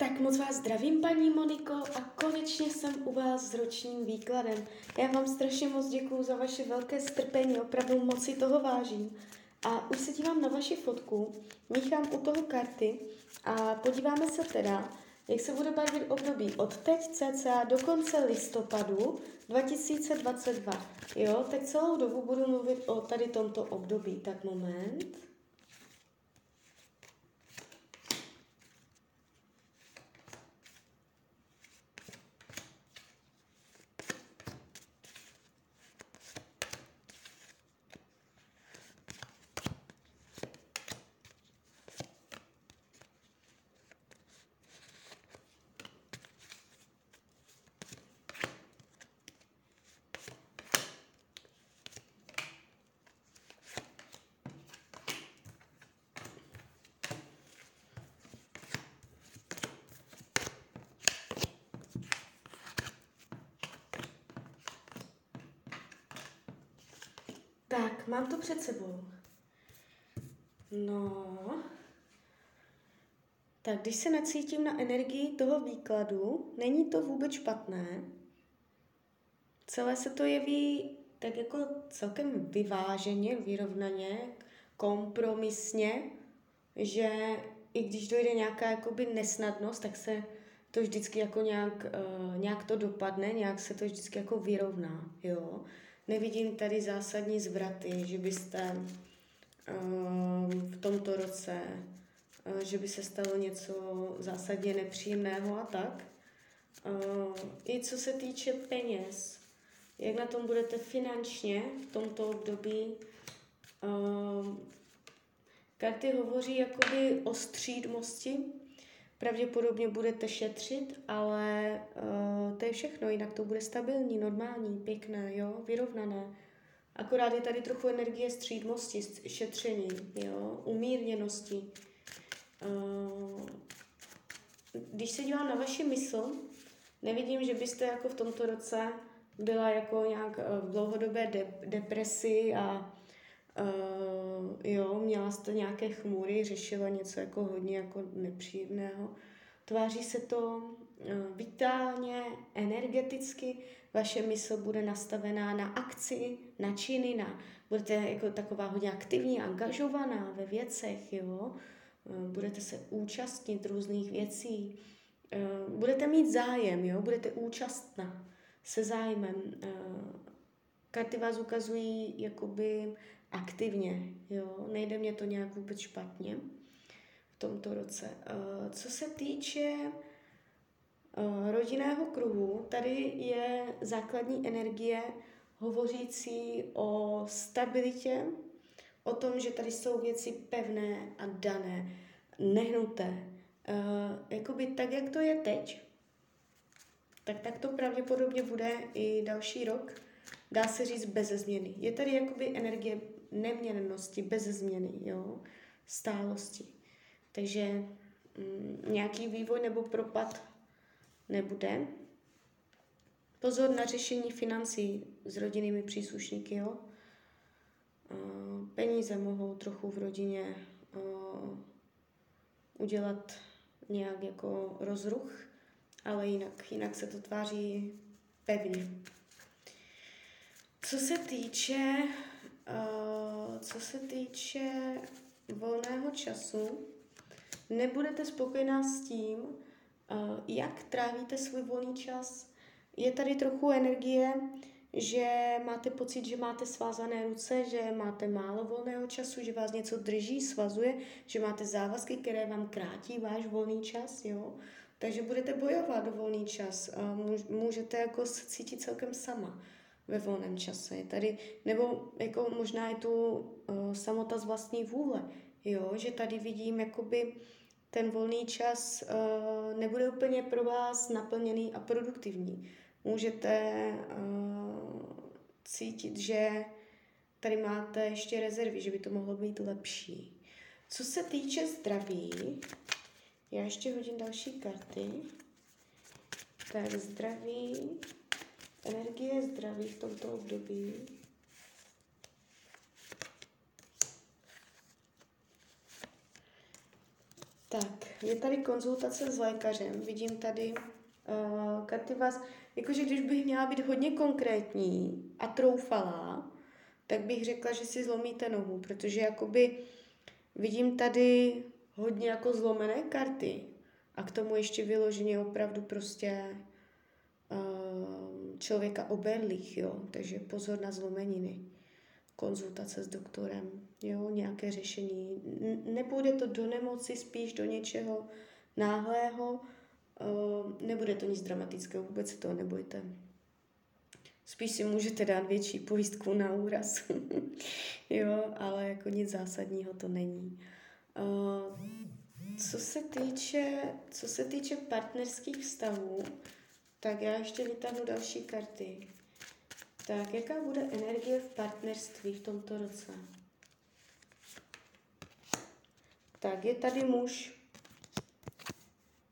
Tak moc vás zdravím, paní Moniko, a konečně jsem u vás s ročním výkladem. Já vám strašně moc děkuju za vaše velké strpení, opravdu moc si toho vážím. A už se dívám na vaši fotku, míchám u toho karty a podíváme se teda, jak se bude barvit období od teď cca do konce listopadu 2022. Jo, tak celou dobu budu mluvit o tady tomto období. Tak moment. Tak, mám to před sebou. No. Tak když se nacítím na energii toho výkladu, není to vůbec špatné. Celé se to jeví tak jako celkem vyváženě, vyrovnaně, kompromisně, že i když dojde nějaká jakoby nesnadnost, tak se to vždycky jako nějak, uh, nějak to dopadne, nějak se to vždycky jako vyrovná, jo. Nevidím tady zásadní zvraty, že byste uh, v tomto roce, uh, že by se stalo něco zásadně nepříjemného a tak. Uh, I co se týče peněz, jak na tom budete finančně v tomto období, karty hovoří jakoby o střídmosti, Pravděpodobně budete šetřit, ale uh, to je všechno, jinak to bude stabilní, normální, pěkné, jo, vyrovnané. Akorát je tady trochu energie střídmosti, šetření, jo, umírněnosti. Uh, když se dívám na vaši mysl, nevidím, že byste jako v tomto roce byla jako nějak v dlouhodobé de- depresi a Uh, jo, měla jste nějaké chmury, řešila něco jako hodně jako nepříjemného. Tváří se to uh, vitálně, energeticky, vaše mysl bude nastavená na akci, na činy, na, budete jako taková hodně aktivní, angažovaná ve věcech, jo. Uh, budete se účastnit různých věcí, uh, budete mít zájem, jo, budete účastná se zájmem. Uh, karty vás ukazují jakoby aktivně, jo, nejde mě to nějak vůbec špatně v tomto roce. Uh, co se týče uh, rodinného kruhu, tady je základní energie hovořící o stabilitě, o tom, že tady jsou věci pevné a dané, nehnuté. Uh, jakoby tak, jak to je teď, tak tak to pravděpodobně bude i další rok. Dá se říct bez změny. Je tady jakoby energie neměnnosti, bez změny, jo, stálosti. Takže mm, nějaký vývoj nebo propad nebude. Pozor na řešení financí s rodinnými příslušníky, jo. Peníze mohou trochu v rodině udělat nějak jako rozruch, ale jinak, jinak se to tváří pevně. Co se týče Uh, co se týče volného času, nebudete spokojená s tím, uh, jak trávíte svůj volný čas. Je tady trochu energie, že máte pocit, že máte svázané ruce, že máte málo volného času, že vás něco drží, svazuje, že máte závazky, které vám krátí váš volný čas, jo. Takže budete bojovat o volný čas. Můžete jako cítit celkem sama ve volném čase. Tady, nebo jako možná je tu uh, samota z vlastní vůle, jo, že tady vidím jakoby ten volný čas uh, nebude úplně pro vás naplněný a produktivní. Můžete uh, cítit, že tady máte ještě rezervy, že by to mohlo být lepší. Co se týče zdraví, já ještě hodím další karty. Tak zdraví, energie zdraví v tomto období. Tak, je tady konzultace s lékařem. Vidím tady uh, karty vás, jakože když bych měla být hodně konkrétní a troufalá, tak bych řekla, že si zlomíte nohu, protože jakoby vidím tady hodně jako zlomené karty a k tomu ještě vyloženě opravdu prostě uh, člověka oberlých, jo, takže pozor na zlomeniny konzultace s doktorem, jo, nějaké řešení. Nebude to do nemoci, spíš do něčeho náhlého, uh, nebude to nic dramatického, vůbec se toho nebojte. Spíš si můžete dát větší pojistku na úraz, jo, ale jako nic zásadního to není. Uh, co se týče, co se týče partnerských vztahů, tak já ještě vytáhnu další karty. Tak, jaká bude energie v partnerství v tomto roce? Tak, je tady muž.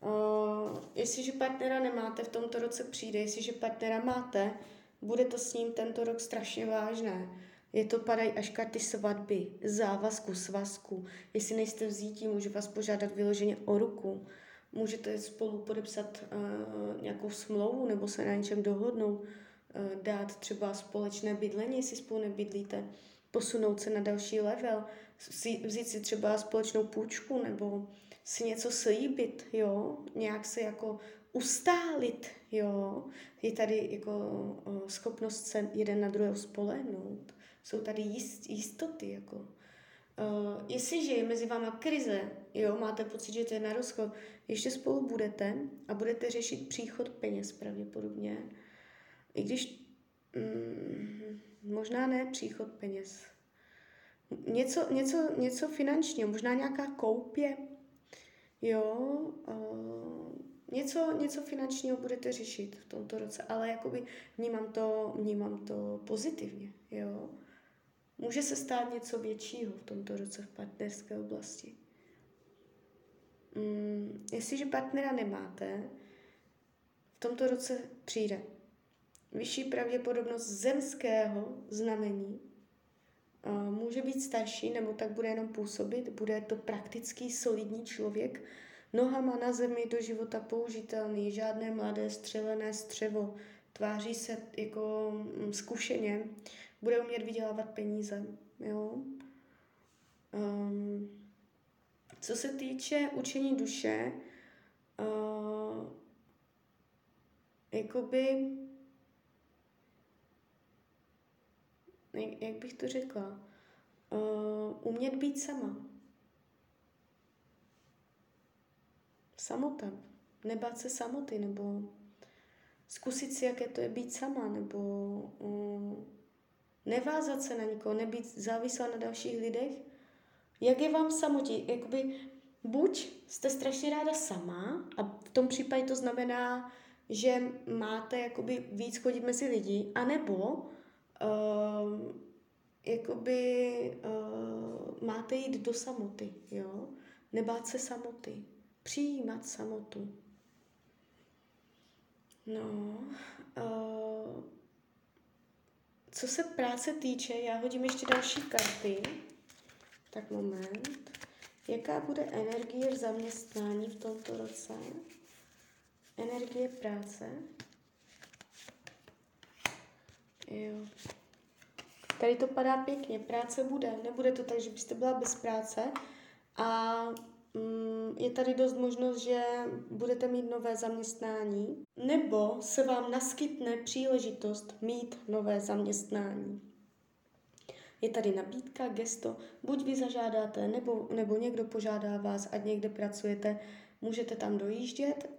Uh, jestliže partnera nemáte, v tomto roce přijde. Jestliže partnera máte, bude to s ním tento rok strašně vážné. Je to padají až karty svatby, závazku, svazku. Jestli nejste vzítí, můžu vás požádat vyloženě o ruku. Můžete spolu podepsat uh, nějakou smlouvu nebo se na něčem dohodnout. Eh, dát třeba společné bydlení, jestli spolu nebydlíte, posunout se na další level, vzít si třeba společnou půjčku nebo si něco slíbit, jo, nějak se jako ustálit, jo. Je tady jako o, schopnost se jeden na druhého spolehnout. Jsou tady jist, jistoty, jako. Uh, jestliže je mezi váma krize, jo, máte pocit, že to je na rozchod, ještě spolu budete a budete řešit příchod peněz pravděpodobně, i když mm, možná ne příchod peněz. Něco, něco, něco finančního, možná nějaká koupě, jo, uh, něco, něco finančního budete řešit v tomto roce, ale jakoby vnímám to, vnímám to pozitivně, jo. Může se stát něco většího v tomto roce v partnerské oblasti. Mm, jestliže partnera nemáte, v tomto roce přijde vyšší pravděpodobnost zemského znamení. Může být starší, nebo tak bude jenom působit. Bude to praktický, solidní člověk, nohama na zemi do života použitelný, žádné mladé střelené střevo, tváří se jako mm, zkušeně, bude umět vydělávat peníze. Jo? Um, co se týče učení duše, uh, jakoby jak, jak bych to řekla, uh, umět být sama. Samota. Nebát se samoty, nebo zkusit si, jaké to je být sama, nebo uh, nevázat se na nikoho, nebýt závislá na dalších lidech. Jak je vám samotí? Jakoby buď jste strašně ráda sama a v tom případě to znamená, že máte jakoby víc chodit mezi lidi, anebo uh, jakoby uh, máte jít do samoty, jo? Nebát se samoty. Přijímat samotu. No, uh, co se práce týče, já hodím ještě další karty. Tak moment. Jaká bude energie v zaměstnání v tomto roce? Energie práce. Jo. Tady to padá pěkně, práce bude. Nebude to tak, že byste byla bez práce a je tady dost možnost, že budete mít nové zaměstnání, nebo se vám naskytne příležitost mít nové zaměstnání. Je tady nabídka, gesto, buď vy zažádáte, nebo, nebo někdo požádá vás, ať někde pracujete, můžete tam dojíždět.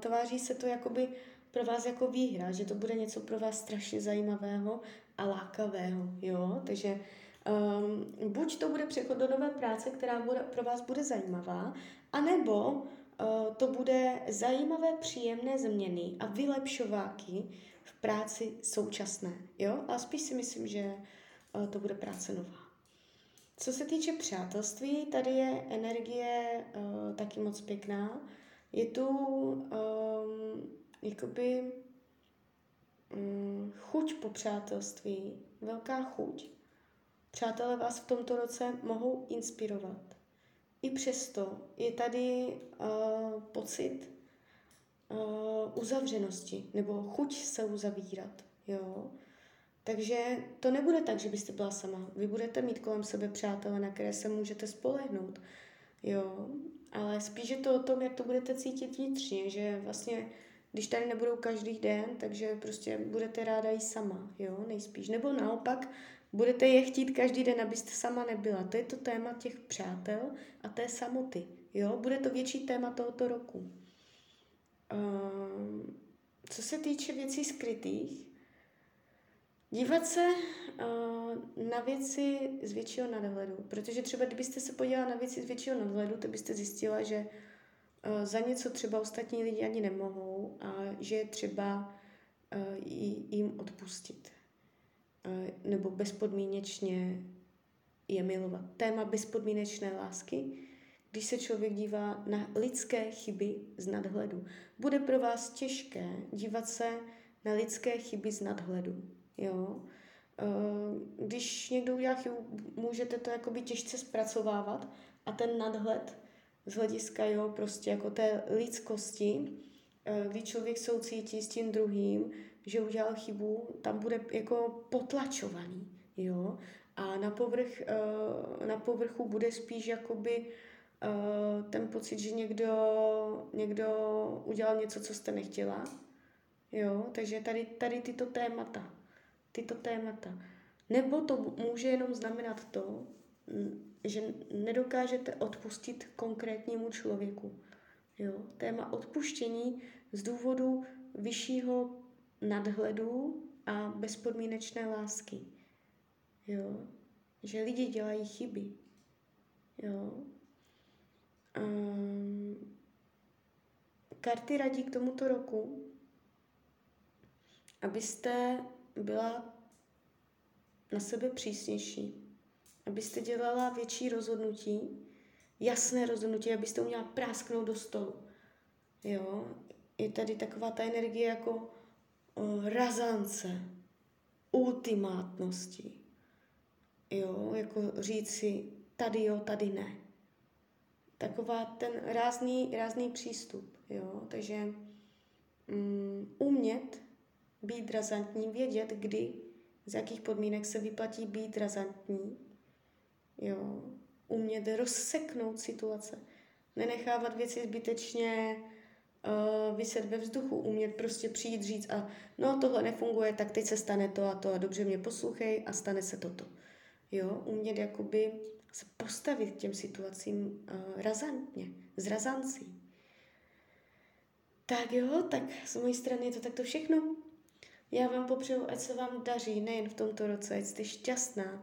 Tváří se to jakoby pro vás jako výhra, že to bude něco pro vás strašně zajímavého a lákavého, jo, takže um, buď to bude přechod do nové práce, která bude, pro vás bude zajímavá, anebo uh, to bude zajímavé, příjemné změny a vylepšováky v práci současné, jo, a spíš si myslím, že uh, to bude práce nová. Co se týče přátelství, tady je energie uh, taky moc pěkná. Je tu um, jakoby um, chuť po přátelství, velká chuť. Přátelé vás v tomto roce mohou inspirovat. i přesto je tady uh, pocit uh, uzavřenosti nebo chuť se uzavírat, jo. Takže to nebude tak, že byste byla sama. Vy budete mít kolem sebe přátelé, na které se můžete spolehnout, jo. Ale spíš je to o tom, jak to budete cítit vnitřně, že vlastně, když tady nebudou každý den, takže prostě budete ráda i sama, jo, nejspíš. Nebo naopak, budete je chtít každý den, abyste sama nebyla. To je to téma těch přátel a té samoty, jo. Bude to větší téma tohoto roku. Um, co se týče věcí skrytých, dívat se uh, na věci z většího nadhledu. Protože třeba kdybyste se podívala na věci z většího nadhledu, to byste zjistila, že za něco třeba ostatní lidi ani nemohou a že je třeba uh, jim odpustit. Uh, nebo bezpodmínečně je milovat. Téma bezpodmínečné lásky když se člověk dívá na lidské chyby z nadhledu. Bude pro vás těžké dívat se na lidské chyby z nadhledu. Jo? Eh, když někdo udělá chybu, můžete to jakoby těžce zpracovávat a ten nadhled z hlediska jo, prostě jako té lidskosti, eh, kdy člověk soucítí s tím druhým, že udělal chybu, tam bude jako potlačovaný, jo, a na, povrch, eh, na povrchu bude spíš jakoby uh, ten pocit, že někdo, někdo udělal něco, co jste nechtěla. Jo, takže tady, tady tyto témata, tyto témata. Nebo to může jenom znamenat to, že nedokážete odpustit konkrétnímu člověku. Jo, téma odpuštění z důvodu vyššího nadhledu a bezpodmínečné lásky. Jo, že lidi dělají chyby. Jo, Um, karty radí k tomuto roku, abyste byla na sebe přísnější, abyste dělala větší rozhodnutí, jasné rozhodnutí, abyste uměla prásknout do stolu. Jo, je tady taková ta energie jako uh, razance, ultimátnosti. Jo, jako říci tady jo, tady ne. Taková ten rázný, rázný přístup, jo, takže um, umět být razantní, vědět, kdy, z jakých podmínek se vyplatí být razantní, jo, umět rozseknout situace, nenechávat věci zbytečně uh, vyset ve vzduchu, umět prostě přijít říct a no tohle nefunguje, tak teď se stane to a to a dobře mě poslouchej a stane se toto. Jo, umět jakoby se postavit těm situacím uh, razantně, s razancí. Tak jo, tak z mojí strany je to takto všechno. Já vám popřeju, ať se vám daří nejen v tomto roce, ať jste šťastná.